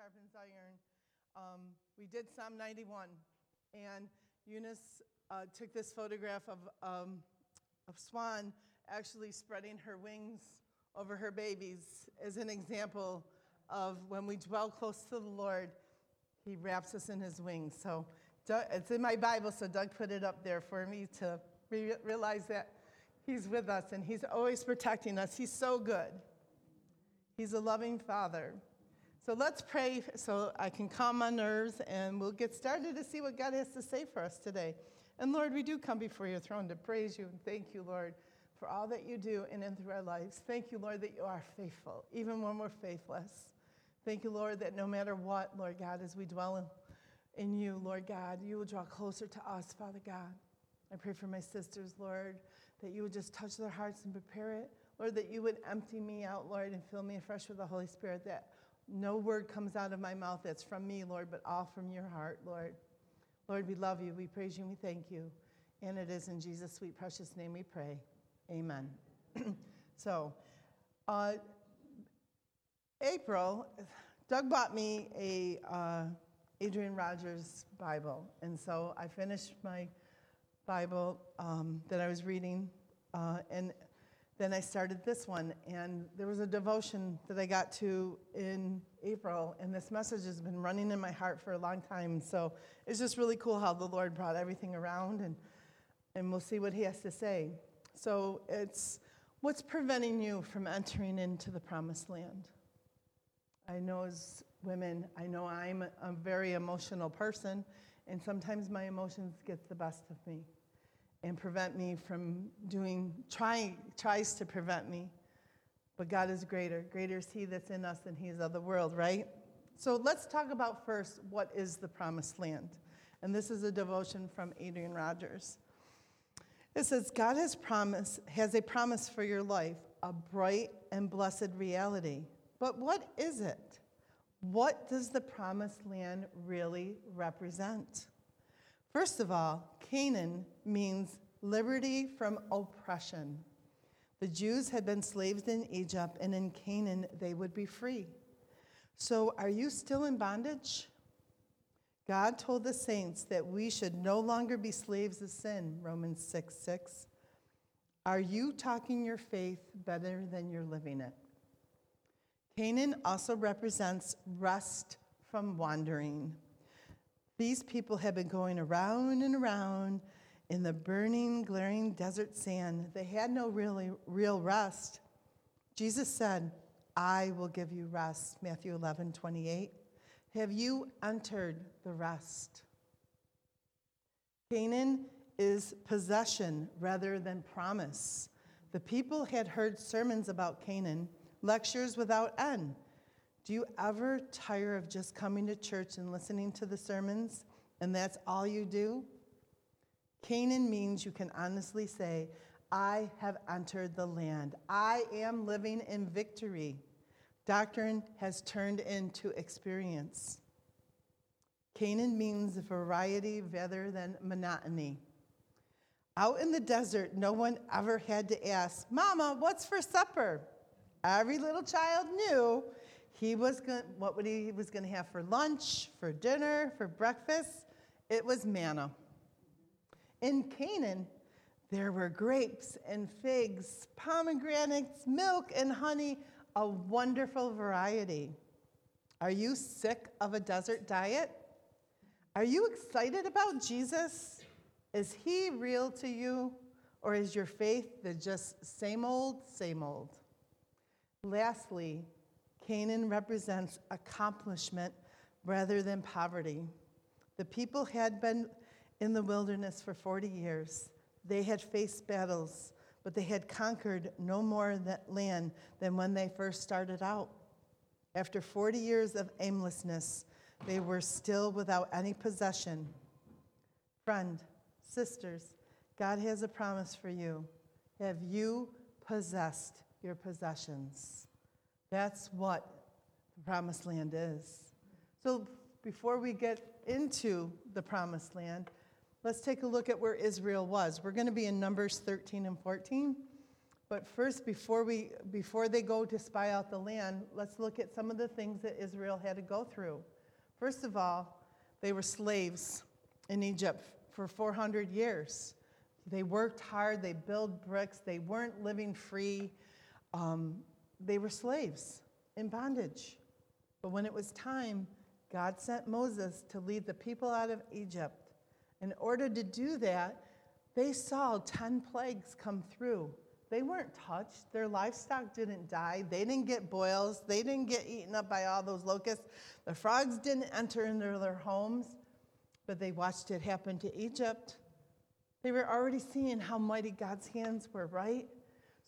sharpens iron, um, we did Psalm 91. And Eunice uh, took this photograph of, um, of Swan actually spreading her wings over her babies as an example of when we dwell close to the Lord, He wraps us in His wings. So it's in my Bible, so Doug put it up there for me to re- realize that He's with us and He's always protecting us. He's so good. He's a loving Father. So let's pray so I can calm my nerves and we'll get started to see what God has to say for us today. And Lord, we do come before your throne to praise you and thank you, Lord, for all that you do in and through our lives. Thank you, Lord, that you are faithful, even when we're faithless. Thank you, Lord, that no matter what, Lord God, as we dwell in, you, Lord God, you will draw closer to us, Father God. I pray for my sisters, Lord, that you would just touch their hearts and prepare it. Lord, that you would empty me out, Lord, and fill me afresh with the Holy Spirit, that no word comes out of my mouth that's from me, Lord, but all from your heart, Lord. Lord, we love you, we praise you, and we thank you. And it is in Jesus' sweet, precious name we pray. Amen. so, uh, April, Doug bought me a uh, Adrian Rogers Bible, and so I finished my Bible um, that I was reading, uh, and then I started this one. And there was a devotion that I got to in April, and this message has been running in my heart for a long time. So it's just really cool how the Lord brought everything around, and and we'll see what He has to say. So it's what's preventing you from entering into the promised land. I know as women, I know I'm a very emotional person, and sometimes my emotions get the best of me and prevent me from doing, trying, tries to prevent me. But God is greater. Greater is He that's in us than He is of the world, right? So let's talk about first what is the promised land. And this is a devotion from Adrian Rogers. It says, God has, promise, has a promise for your life, a bright and blessed reality. But what is it? What does the promised land really represent? First of all, Canaan means liberty from oppression. The Jews had been slaves in Egypt, and in Canaan they would be free. So, are you still in bondage? God told the saints that we should no longer be slaves of sin, Romans 6 6. Are you talking your faith better than you're living it? Canaan also represents rest from wandering. These people had been going around and around in the burning, glaring desert sand. They had no really, real rest. Jesus said, I will give you rest, Matthew 11, 28. Have you entered the rest? Canaan is possession rather than promise. The people had heard sermons about Canaan lectures without end. Do you ever tire of just coming to church and listening to the sermons, and that's all you do? Canaan means you can honestly say, I have entered the land. I am living in victory. Doctrine has turned into experience. Canaan means variety rather than monotony. Out in the desert, no one ever had to ask, Mama, what's for supper? Every little child knew he was going, what would he was going to have for lunch, for dinner, for breakfast. It was manna. In Canaan, there were grapes and figs, pomegranates, milk and honey, a wonderful variety. Are you sick of a desert diet? Are you excited about Jesus? Is he real to you? Or is your faith the just same old, same old? Lastly, Canaan represents accomplishment rather than poverty. The people had been in the wilderness for 40 years. They had faced battles, but they had conquered no more that land than when they first started out. After 40 years of aimlessness, they were still without any possession. Friend, sisters, God has a promise for you. Have you possessed your possessions. That's what the promised land is. So before we get into the promised land, let's take a look at where Israel was. We're going to be in Numbers 13 and 14. But first, before, we, before they go to spy out the land, let's look at some of the things that Israel had to go through. First of all, they were slaves in Egypt for 400 years. They worked hard, they built bricks, they weren't living free. Um, they were slaves in bondage. But when it was time, God sent Moses to lead the people out of Egypt. In order to do that, they saw 10 plagues come through. They weren't touched. Their livestock didn't die. They didn't get boils. They didn't get eaten up by all those locusts. The frogs didn't enter into their homes, but they watched it happen to Egypt. They were already seeing how mighty God's hands were, right?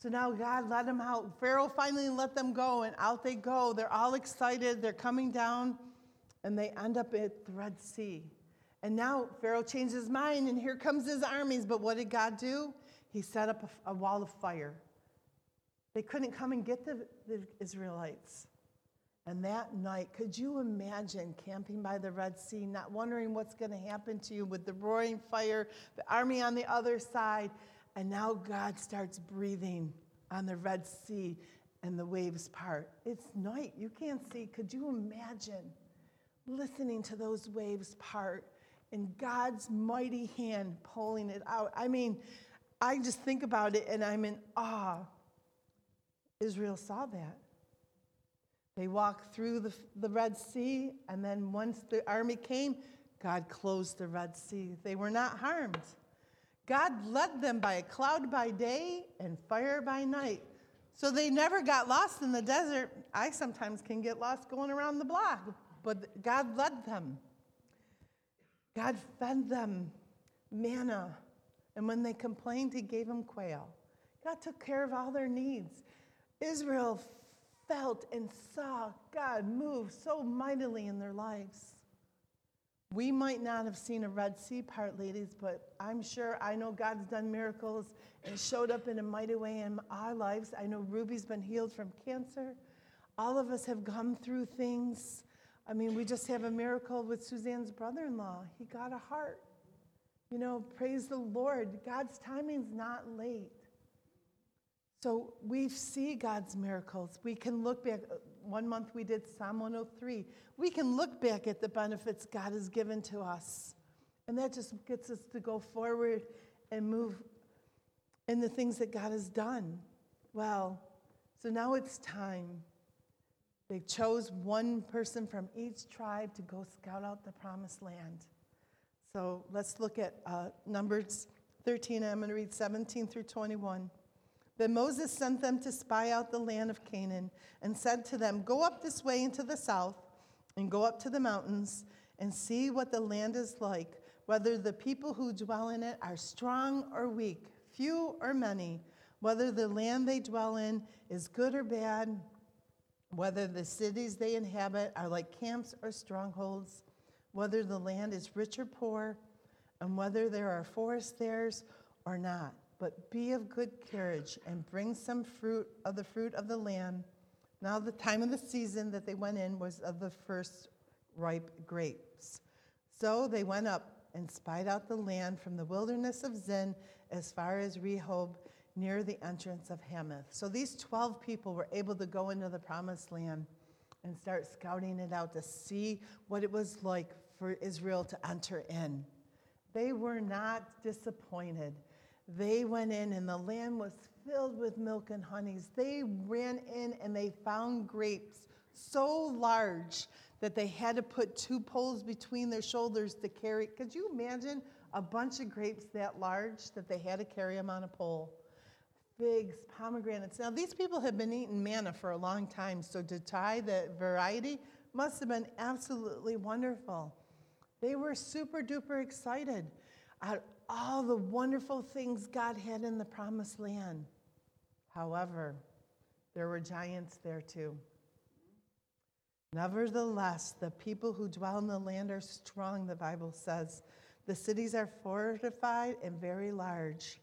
So now God let them out. Pharaoh finally let them go, and out they go. They're all excited. They're coming down, and they end up at the Red Sea. And now Pharaoh changed his mind, and here comes his armies. But what did God do? He set up a, a wall of fire. They couldn't come and get the, the Israelites. And that night, could you imagine camping by the Red Sea, not wondering what's going to happen to you with the roaring fire, the army on the other side? And now God starts breathing on the Red Sea and the waves part. It's night. You can't see. Could you imagine listening to those waves part and God's mighty hand pulling it out? I mean, I just think about it and I'm in awe. Israel saw that. They walked through the, the Red Sea, and then once the army came, God closed the Red Sea. They were not harmed. God led them by a cloud by day and fire by night. So they never got lost in the desert. I sometimes can get lost going around the block, but God led them. God fed them manna. And when they complained, He gave them quail. God took care of all their needs. Israel felt and saw God move so mightily in their lives. We might not have seen a Red Sea part, ladies, but I'm sure I know God's done miracles and showed up in a mighty way in our lives. I know Ruby's been healed from cancer. All of us have gone through things. I mean, we just have a miracle with Suzanne's brother in law. He got a heart. You know, praise the Lord. God's timing's not late. So we see God's miracles. We can look back. One month we did Psalm 103. We can look back at the benefits God has given to us. And that just gets us to go forward and move in the things that God has done. Well, so now it's time. They chose one person from each tribe to go scout out the promised land. So let's look at uh, Numbers 13. I'm going to read 17 through 21. Then Moses sent them to spy out the land of Canaan and said to them, Go up this way into the south and go up to the mountains and see what the land is like, whether the people who dwell in it are strong or weak, few or many, whether the land they dwell in is good or bad, whether the cities they inhabit are like camps or strongholds, whether the land is rich or poor, and whether there are forests there or not but be of good courage and bring some fruit of the fruit of the land. Now, the time of the season that they went in was of the first ripe grapes. So they went up and spied out the land from the wilderness of Zin as far as Rehob near the entrance of Hamath. So these 12 people were able to go into the promised land and start scouting it out to see what it was like for Israel to enter in. They were not disappointed. They went in, and the land was filled with milk and honeys. They ran in and they found grapes so large that they had to put two poles between their shoulders to carry. Could you imagine a bunch of grapes that large that they had to carry them on a pole? Figs, pomegranates. Now, these people have been eating manna for a long time, so to try the variety must have been absolutely wonderful. They were super duper excited uh, all the wonderful things God had in the promised land. However, there were giants there too. Nevertheless, the people who dwell in the land are strong, the Bible says. The cities are fortified and very large.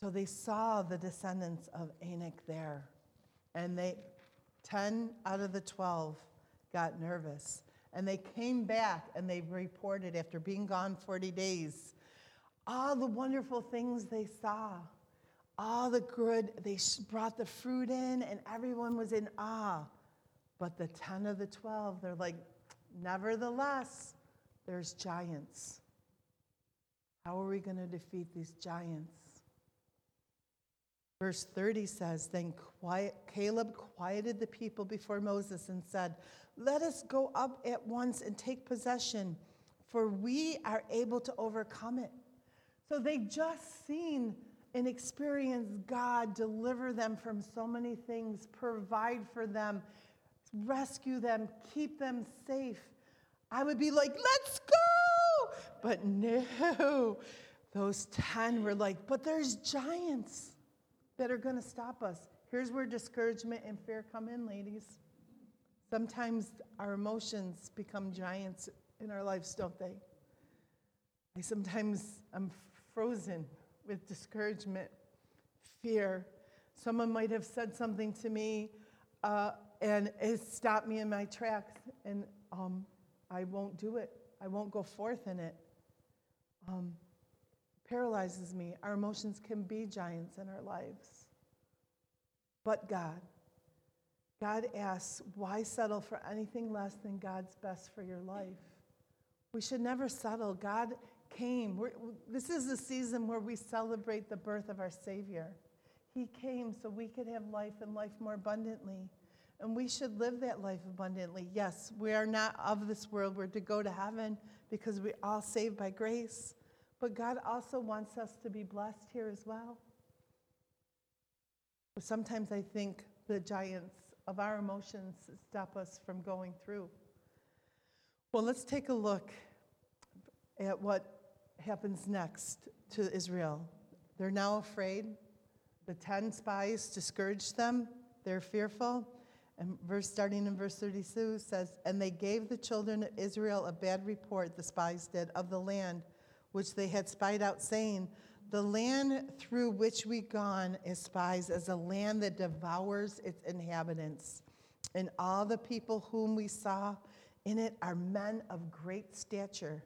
So they saw the descendants of Anak there. And they, 10 out of the 12, got nervous. And they came back and they reported after being gone 40 days all the wonderful things they saw, all the good, they brought the fruit in, and everyone was in awe. But the 10 of the 12, they're like, nevertheless, there's giants. How are we going to defeat these giants? Verse 30 says Then quiet, Caleb quieted the people before Moses and said, Let us go up at once and take possession, for we are able to overcome it. So they just seen and experienced God deliver them from so many things, provide for them, rescue them, keep them safe. I would be like, Let's go! But no, those 10 were like, But there's giants that are to stop us. Here's where discouragement and fear come in, ladies. Sometimes our emotions become giants in our lives, don't they? I sometimes I'm frozen with discouragement, fear. Someone might have said something to me, uh, and it stopped me in my tracks, and um, I won't do it. I won't go forth in it. Um, paralyzes me. Our emotions can be giants in our lives. But God, God asks, why settle for anything less than God's best for your life? We should never settle. God came. We're, this is the season where we celebrate the birth of our Savior. He came so we could have life and life more abundantly. And we should live that life abundantly. Yes, we are not of this world. We're to go to heaven because we're all saved by grace. But God also wants us to be blessed here as well. Sometimes I think the giants of our emotions stop us from going through. Well, let's take a look at what happens next to Israel. They're now afraid. The 10 spies discouraged them. They're fearful. And verse starting in verse 32 says, And they gave the children of Israel a bad report, the spies did, of the land which they had spied out, saying, The land through which we gone as spies is a land that devours its inhabitants. And all the people whom we saw in it are men of great stature.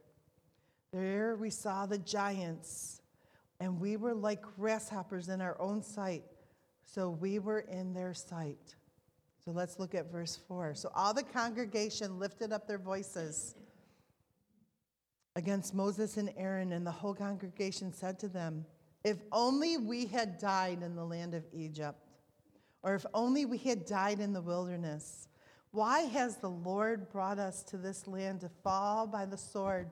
There we saw the giants, and we were like grasshoppers in our own sight, so we were in their sight. So let's look at verse 4. So all the congregation lifted up their voices against Moses and Aaron, and the whole congregation said to them, If only we had died in the land of Egypt, or if only we had died in the wilderness. Why has the Lord brought us to this land to fall by the sword,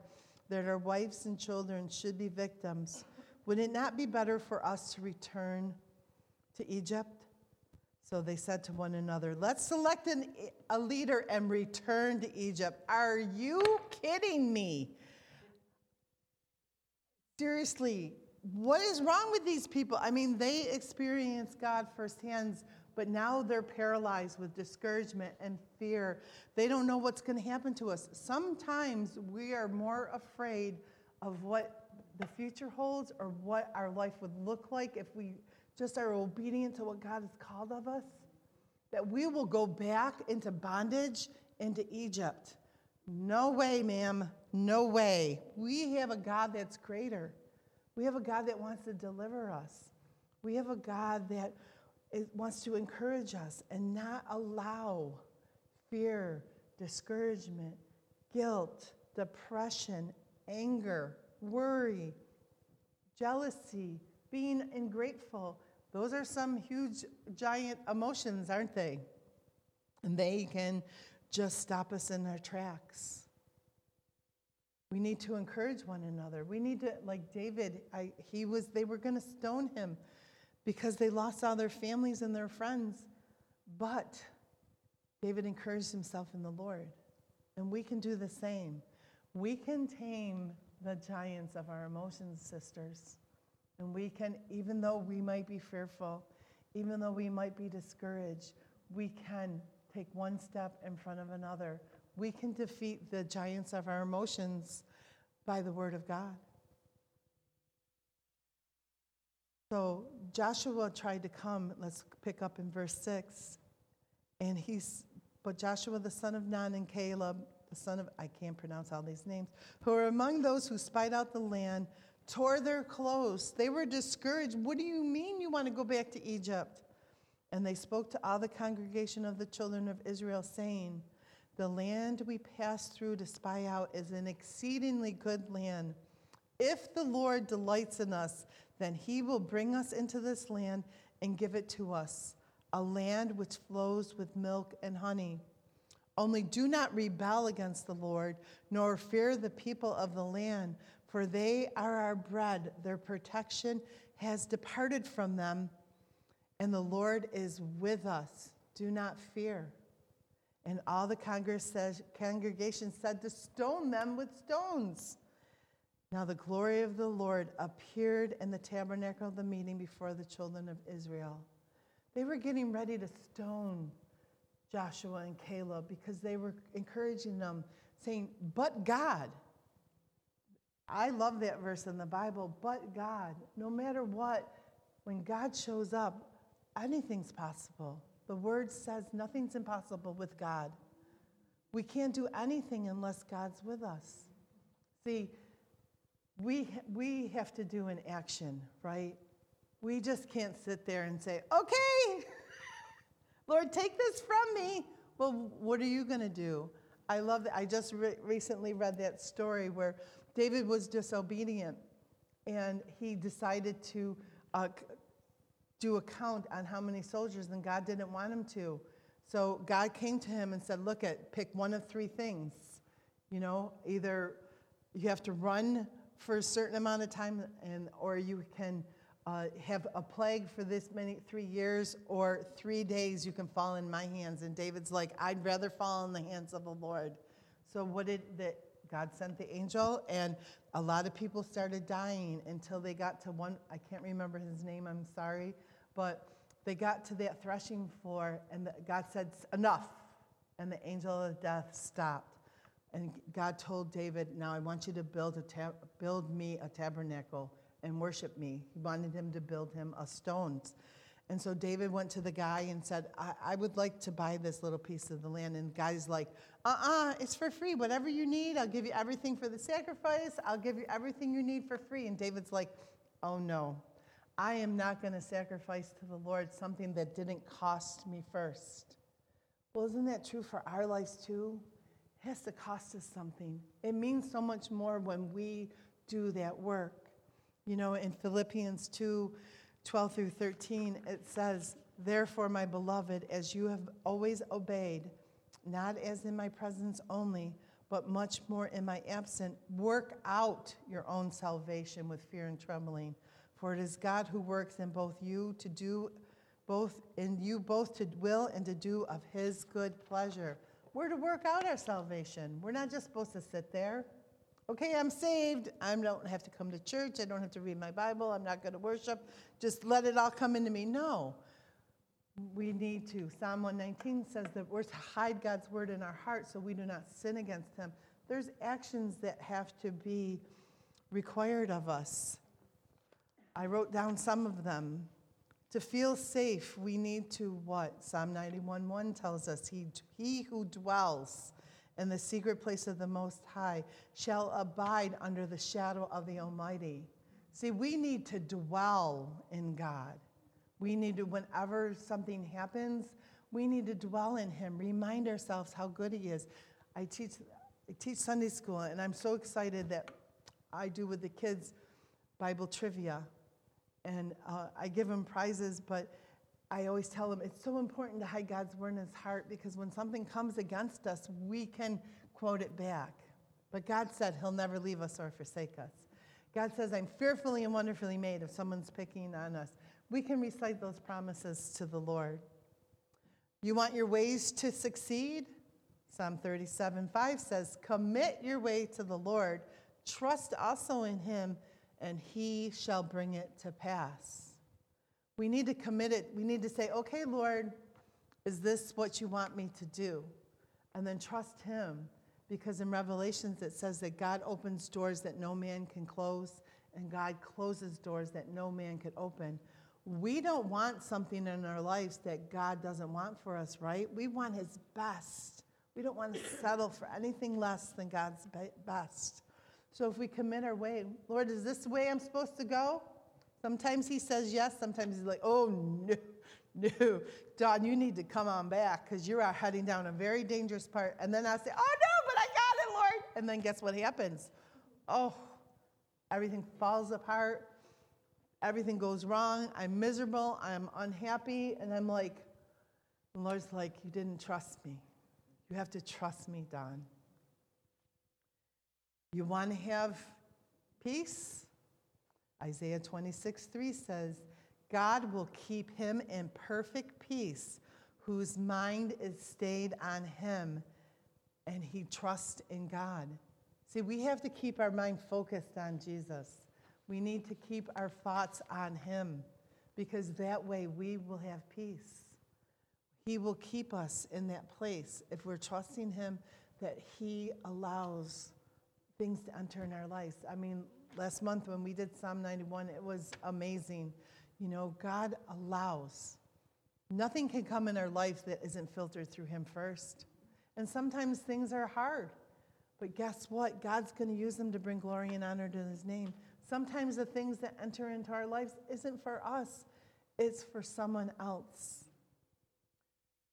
that our wives and children should be victims? Would it not be better for us to return to Egypt? So they said to one another, Let's select an, a leader and return to Egypt. Are you kidding me? seriously, what is wrong with these people? I mean, they experience God firsthand, but now they're paralyzed with discouragement and fear. They don't know what's going to happen to us. Sometimes we are more afraid of what the future holds or what our life would look like if we just are obedient to what God has called of us, that we will go back into bondage into Egypt. No way, ma'am. No way. We have a God that's greater. We have a God that wants to deliver us. We have a God that is, wants to encourage us and not allow fear, discouragement, guilt, depression, anger, worry, jealousy, being ungrateful. Those are some huge, giant emotions, aren't they? And they can just stop us in our tracks. We need to encourage one another. We need to, like David, I, he was, they were going to stone him because they lost all their families and their friends. But David encouraged himself in the Lord. And we can do the same. We can tame the giants of our emotions, sisters. And we can, even though we might be fearful, even though we might be discouraged, we can take one step in front of another we can defeat the giants of our emotions by the Word of God. So Joshua tried to come, let's pick up in verse 6. And he's, but Joshua the son of Nun and Caleb, the son of, I can't pronounce all these names, who are among those who spied out the land, tore their clothes. They were discouraged. What do you mean you want to go back to Egypt? And they spoke to all the congregation of the children of Israel, saying, The land we passed through to spy out is an exceedingly good land. If the Lord delights in us, then he will bring us into this land and give it to us, a land which flows with milk and honey. Only do not rebel against the Lord, nor fear the people of the land, for they are our bread. Their protection has departed from them, and the Lord is with us. Do not fear. And all the congregation said to stone them with stones. Now the glory of the Lord appeared in the tabernacle of the meeting before the children of Israel. They were getting ready to stone Joshua and Caleb because they were encouraging them, saying, But God. I love that verse in the Bible, but God. No matter what, when God shows up, anything's possible. The word says nothing's impossible with God. We can't do anything unless God's with us. See, we, we have to do an action, right? We just can't sit there and say, okay, Lord, take this from me. Well, what are you going to do? I love that. I just re- recently read that story where David was disobedient and he decided to uh, do a count on how many soldiers, and God didn't want him to. So God came to him and said, Look at, pick one of three things. You know, either you have to run for a certain amount of time, and, or you can uh, have a plague for this many three years or three days you can fall in my hands. And david's like i'd rather fall in the hands of the lord. So what did that god sent the angel and a lot of people started dying until they got to one i can't remember his name i'm sorry but they got to that threshing floor and the, god said enough. And the angel of death stopped and god told david now i want you to build, a tab- build me a tabernacle and worship me. He wanted him to build him a stones. And so David went to the guy and said, I, I would like to buy this little piece of the land. And the guy's like, uh uh-uh, uh, it's for free. Whatever you need, I'll give you everything for the sacrifice. I'll give you everything you need for free. And David's like, oh no, I am not going to sacrifice to the Lord something that didn't cost me first. Well, isn't that true for our lives too? It has to cost us something. It means so much more when we do that work. You know, in Philippians 2 12 through 13, it says, Therefore, my beloved, as you have always obeyed, not as in my presence only, but much more in my absence, work out your own salvation with fear and trembling. For it is God who works in both you to do both in you both to will and to do of his good pleasure. We're to work out our salvation. We're not just supposed to sit there. Okay, I'm saved. I don't have to come to church. I don't have to read my Bible. I'm not going to worship. Just let it all come into me. No. We need to. Psalm 119 says that we're to hide God's word in our heart so we do not sin against him. There's actions that have to be required of us. I wrote down some of them. To feel safe, we need to what? Psalm 91 1 tells us, He, he who dwells in the secret place of the Most High shall abide under the shadow of the Almighty. See, we need to dwell in God. We need to, whenever something happens, we need to dwell in Him, remind ourselves how good He is. I teach, I teach Sunday school, and I'm so excited that I do with the kids Bible trivia. And uh, I give them prizes, but I always tell them it's so important to hide God's word in his heart because when something comes against us, we can quote it back. But God said he'll never leave us or forsake us. God says, I'm fearfully and wonderfully made if someone's picking on us. We can recite those promises to the Lord. You want your ways to succeed? Psalm 37 5 says, Commit your way to the Lord, trust also in him, and he shall bring it to pass. We need to commit it. We need to say, okay, Lord, is this what you want me to do? And then trust Him. Because in Revelations it says that God opens doors that no man can close, and God closes doors that no man could open. We don't want something in our lives that God doesn't want for us, right? We want His best. We don't want to settle for anything less than God's best. So if we commit our way, Lord, is this the way I'm supposed to go? Sometimes he says yes, sometimes he's like, oh, no, no. Dawn, you need to come on back because you are heading down a very dangerous part. And then I say, oh, no, but I got it, Lord. And then guess what happens? Oh, everything falls apart. Everything goes wrong. I'm miserable. I'm unhappy. And I'm like, the Lord's like, you didn't trust me. You have to trust me, Dawn. You want to have peace? Isaiah 26, 3 says, God will keep him in perfect peace whose mind is stayed on him and he trusts in God. See, we have to keep our mind focused on Jesus. We need to keep our thoughts on him because that way we will have peace. He will keep us in that place if we're trusting him that he allows things to enter in our lives. I mean, last month when we did Psalm 91, it was amazing. You know, God allows. Nothing can come in our life that isn't filtered through Him first. And sometimes things are hard. But guess what? God's going to use them to bring glory and honor to His name. Sometimes the things that enter into our lives isn't for us, it's for someone else.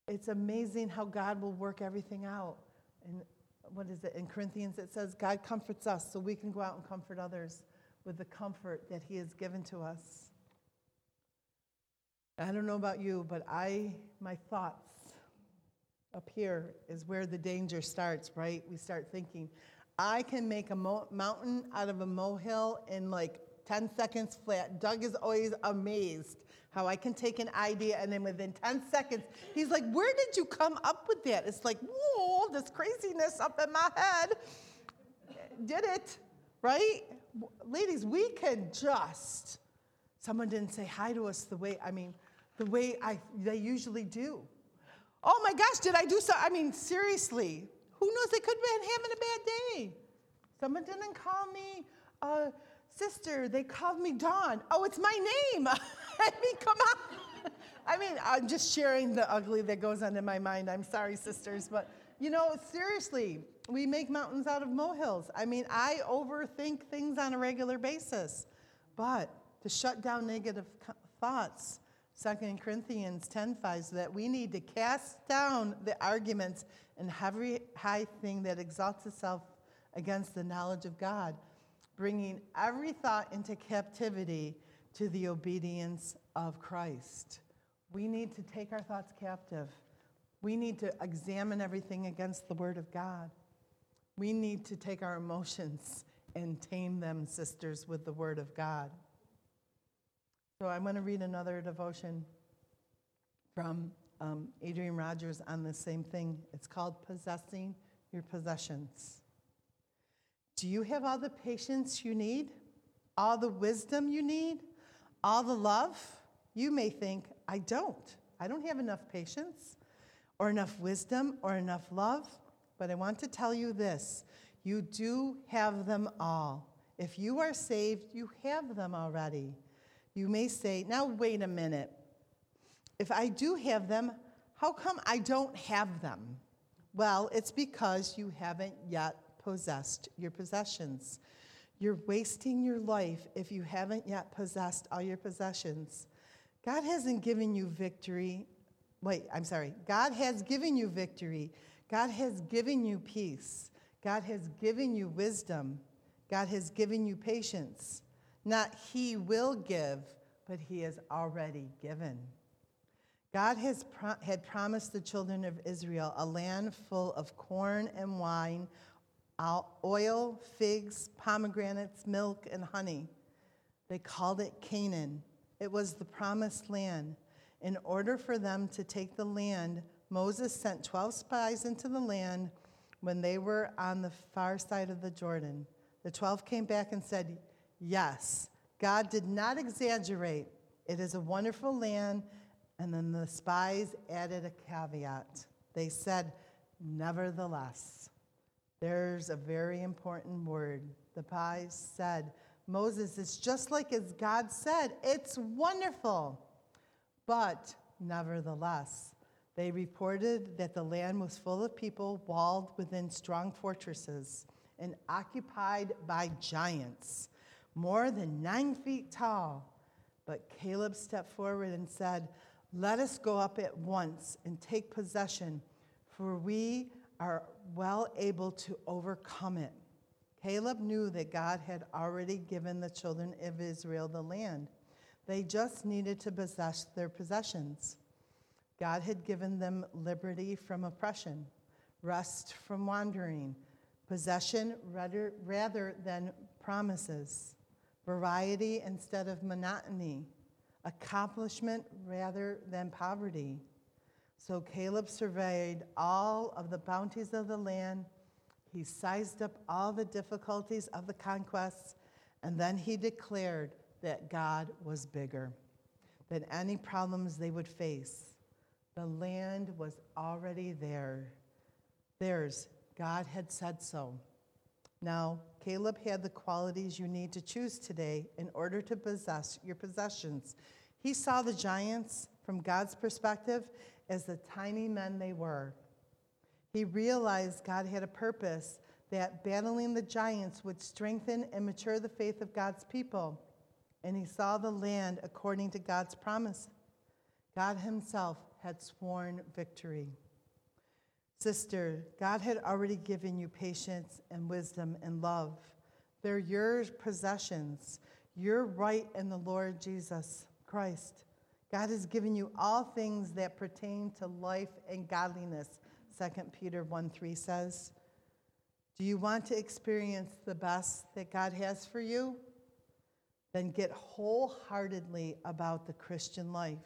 It's amazing how God will work everything out. And what is it in Corinthians? It says, God comforts us so we can go out and comfort others with the comfort that He has given to us. I don't know about you, but I, my thoughts up here is where the danger starts, right? We start thinking, I can make a mo- mountain out of a molehill in like 10 seconds flat. Doug is always amazed how I can take an idea and then within 10 seconds, he's like, Where did you come up with that? It's like, Whoa, this craziness up in my head. Did it, right? Ladies, we can just, someone didn't say hi to us the way, I mean, the way I, they usually do. Oh my gosh, did I do so? I mean, seriously, who knows? They could have been having a bad day. Someone didn't call me. Uh, sister, they called me Dawn. Oh, it's my name. I mean, come on. I mean, I'm just sharing the ugly that goes on in my mind. I'm sorry, sisters, but you know, seriously, we make mountains out of molehills. I mean, I overthink things on a regular basis. But to shut down negative thoughts, 2 Corinthians 10:5 so that we need to cast down the arguments and every high thing that exalts itself against the knowledge of God bringing every thought into captivity to the obedience of Christ. We need to take our thoughts captive. We need to examine everything against the Word of God. We need to take our emotions and tame them, sisters, with the Word of God. So I'm going to read another devotion from um, Adrian Rogers on the same thing. It's called Possessing Your Possessions. Do you have all the patience you need? All the wisdom you need? All the love? You may think, I don't. I don't have enough patience or enough wisdom or enough love. But I want to tell you this you do have them all. If you are saved, you have them already. You may say, now wait a minute. If I do have them, how come I don't have them? Well, it's because you haven't yet possessed your possessions. You're wasting your life if you haven't yet possessed all your possessions. God hasn't given you victory. Wait, I'm sorry. God has given you victory. God has given you peace. God has given you wisdom. God has given you patience. Not He will give, but He has already given. God has pro- had promised the children of Israel a land full of corn and wine, oil, figs, pomegranates, milk, and honey. They called it Canaan. It was the promised land. In order for them to take the land, Moses sent 12 spies into the land when they were on the far side of the Jordan. The 12 came back and said, Yes, God did not exaggerate. It is a wonderful land. And then the spies added a caveat. They said, Nevertheless. There's a very important word. The spies said, Moses, it's just like as God said, it's wonderful. But nevertheless, they reported that the land was full of people walled within strong fortresses. and occupied by giants, more than nine feet tall. But Caleb stepped forward and said, Let us go up at once and take possession, for we are well able to overcome it. Caleb knew that God had already given the children of Israel the land. They just needed to possess their possessions. God had given them liberty from oppression, rest from wandering, possession rather, rather than promises, variety instead of monotony, accomplishment rather than poverty. So Caleb surveyed all of the bounties of the land. He sized up all the difficulties of the conquests, and then he declared that God was bigger than any problems they would face. The land was already there. Theirs. God had said so. Now, Caleb had the qualities you need to choose today in order to possess your possessions. He saw the giants from God's perspective as the tiny men they were. He realized God had a purpose that battling the giants would strengthen and mature the faith of God's people. And he saw the land according to God's promise. God Himself had sworn victory. Sister, God had already given you patience and wisdom and love. They're your possessions. You're right in the Lord Jesus Christ. God has given you all things that pertain to life and godliness, 2 Peter 1 3 says. Do you want to experience the best that God has for you? Then get wholeheartedly about the Christian life.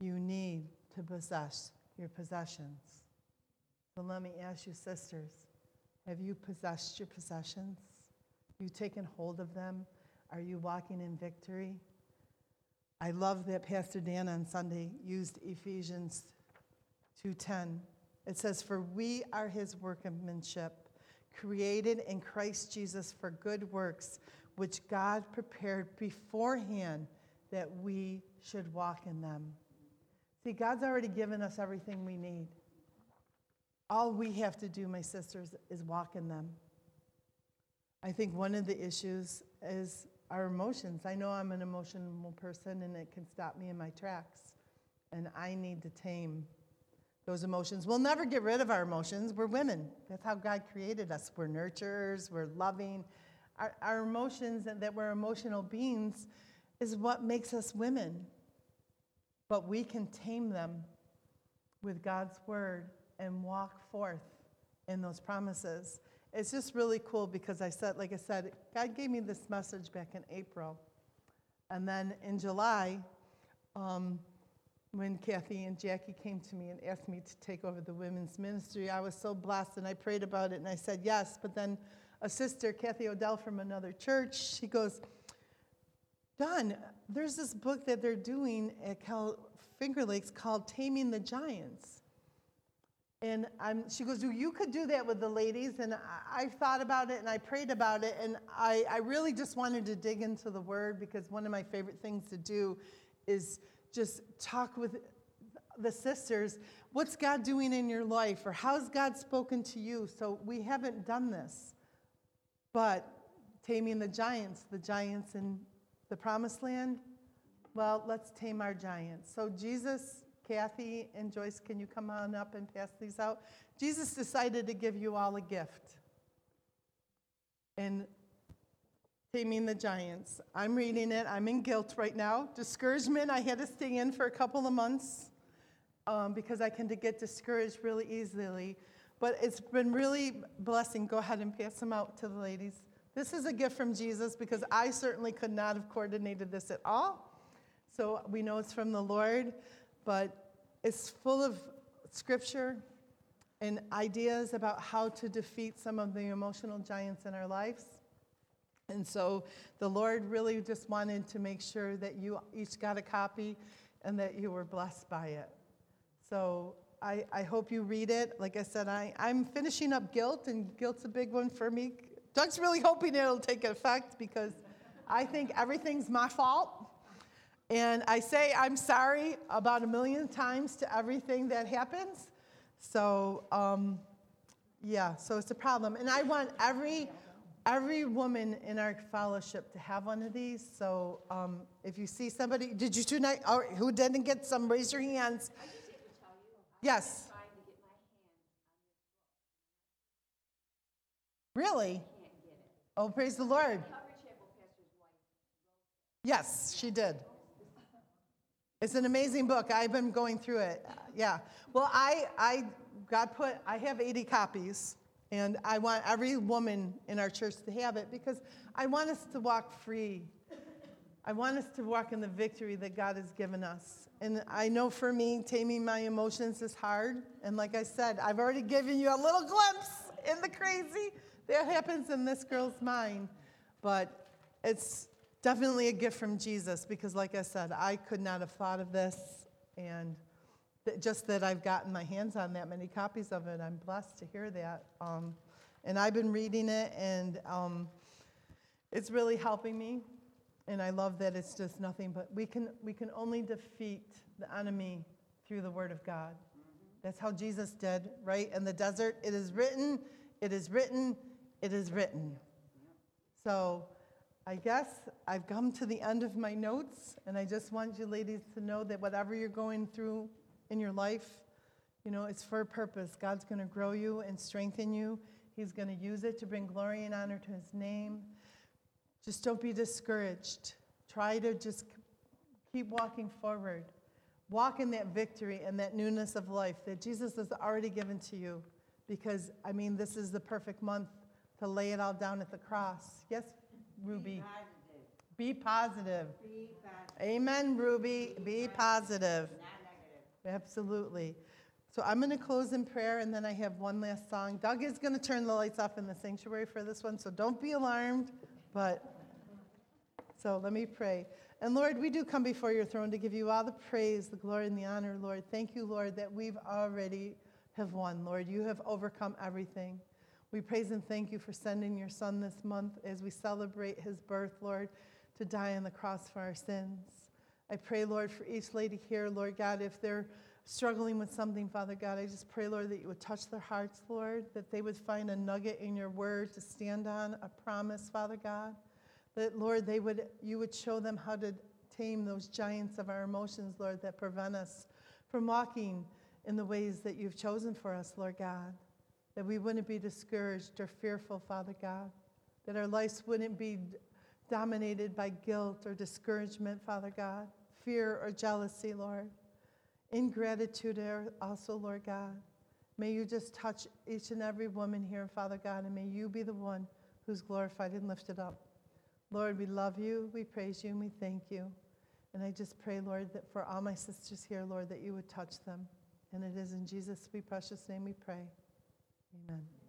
You need to possess your possessions. So let me ask you, sisters, have you possessed your possessions? You taken hold of them? Are you walking in victory? I love that Pastor Dan on Sunday used Ephesians 2:10. It says, "For we are his workmanship, created in Christ Jesus for good works, which God prepared beforehand that we should walk in them." See, God's already given us everything we need. All we have to do, my sisters, is walk in them. I think one of the issues is our emotions. I know I'm an emotional person and it can stop me in my tracks. And I need to tame those emotions. We'll never get rid of our emotions. We're women. That's how God created us. We're nurturers, we're loving. Our, our emotions and that we're emotional beings is what makes us women. But we can tame them with God's word and walk forth in those promises. It's just really cool because I said, like I said, God gave me this message back in April. And then in July, um, when Kathy and Jackie came to me and asked me to take over the women's ministry, I was so blessed and I prayed about it and I said yes. But then a sister, Kathy Odell from another church, she goes, Dawn, there's this book that they're doing at Cal Finger Lakes called Taming the Giants. And I'm, she goes, You could do that with the ladies. And I, I thought about it and I prayed about it. And I, I really just wanted to dig into the word because one of my favorite things to do is just talk with the sisters. What's God doing in your life? Or how's God spoken to you? So we haven't done this. But taming the giants, the giants in the promised land? Well, let's tame our giants. So, Jesus, Kathy, and Joyce, can you come on up and pass these out? Jesus decided to give you all a gift. And Taming the Giants. I'm reading it. I'm in guilt right now. Discouragement, I had to stay in for a couple of months um, because I can get discouraged really easily. But it's been really blessing. Go ahead and pass them out to the ladies. This is a gift from Jesus because I certainly could not have coordinated this at all. So we know it's from the Lord, but it's full of scripture and ideas about how to defeat some of the emotional giants in our lives. And so the Lord really just wanted to make sure that you each got a copy and that you were blessed by it. So I, I hope you read it. Like I said, I, I'm finishing up guilt, and guilt's a big one for me Doug's really hoping it'll take effect because I think everything's my fault. And I say I'm sorry about a million times to everything that happens. So um, Yeah, so it's a problem. And I want every, every woman in our fellowship to have one of these. So um, if you see somebody, did you tonight, or who didn't get some, raise your hands. Yes. Really? Oh, praise the Lord. Yes, she did. It's an amazing book. I've been going through it. Yeah. Well, I, I, God put, I have 80 copies, and I want every woman in our church to have it because I want us to walk free. I want us to walk in the victory that God has given us. And I know for me, taming my emotions is hard. And like I said, I've already given you a little glimpse in the crazy that happens in this girl's mind. But it's definitely a gift from Jesus because, like I said, I could not have thought of this. And just that I've gotten my hands on that many copies of it, I'm blessed to hear that. Um, and I've been reading it, and um, it's really helping me. And I love that it's just nothing but we can, we can only defeat the enemy through the Word of God. That's how Jesus did, right? In the desert, it is written, it is written, it is written. So I guess I've come to the end of my notes, and I just want you ladies to know that whatever you're going through in your life, you know, it's for a purpose. God's going to grow you and strengthen you. He's going to use it to bring glory and honor to his name. Just don't be discouraged. Try to just keep walking forward. Walk in that victory and that newness of life that Jesus has already given to you. Because, I mean, this is the perfect month to lay it all down at the cross. Yes, Ruby? Be positive. Be positive, Amen, Ruby. Be positive. not. Absolutely. So I'm going to close in prayer, and then I have one last song. Doug is going to turn the lights off in the sanctuary for this one, so don't be alarmed. But so let me pray. And Lord, we do come before your throne to give you all the praise, the glory, and the honor, Lord. Thank you, Lord, that we've already have won, Lord. You have overcome everything. We praise and thank you for sending your son this month as we celebrate his birth, Lord, to die on the cross for our sins. I pray, Lord, for each lady here, Lord God, if they're struggling with something, Father God, I just pray, Lord, that you would touch their hearts, Lord, that they would find a nugget in your word to stand on, a promise, Father God. That, Lord, they would, you would show them how to tame those giants of our emotions, Lord, that prevent us from walking in the ways that you've chosen for us, Lord God. That we wouldn't be discouraged or fearful, Father God. That our lives wouldn't be dominated by guilt or discouragement, Father God, fear or jealousy, Lord. Ingratitude er, also, Lord God. May you just touch each and every woman here, Father God, and may you be the one who's glorified and lifted up. Lord, we love you, we praise you, and we thank you. And I just pray, Lord, that for all my sisters here, Lord, that you would touch them. And it is in Jesus' sweet, precious name we pray. Amen.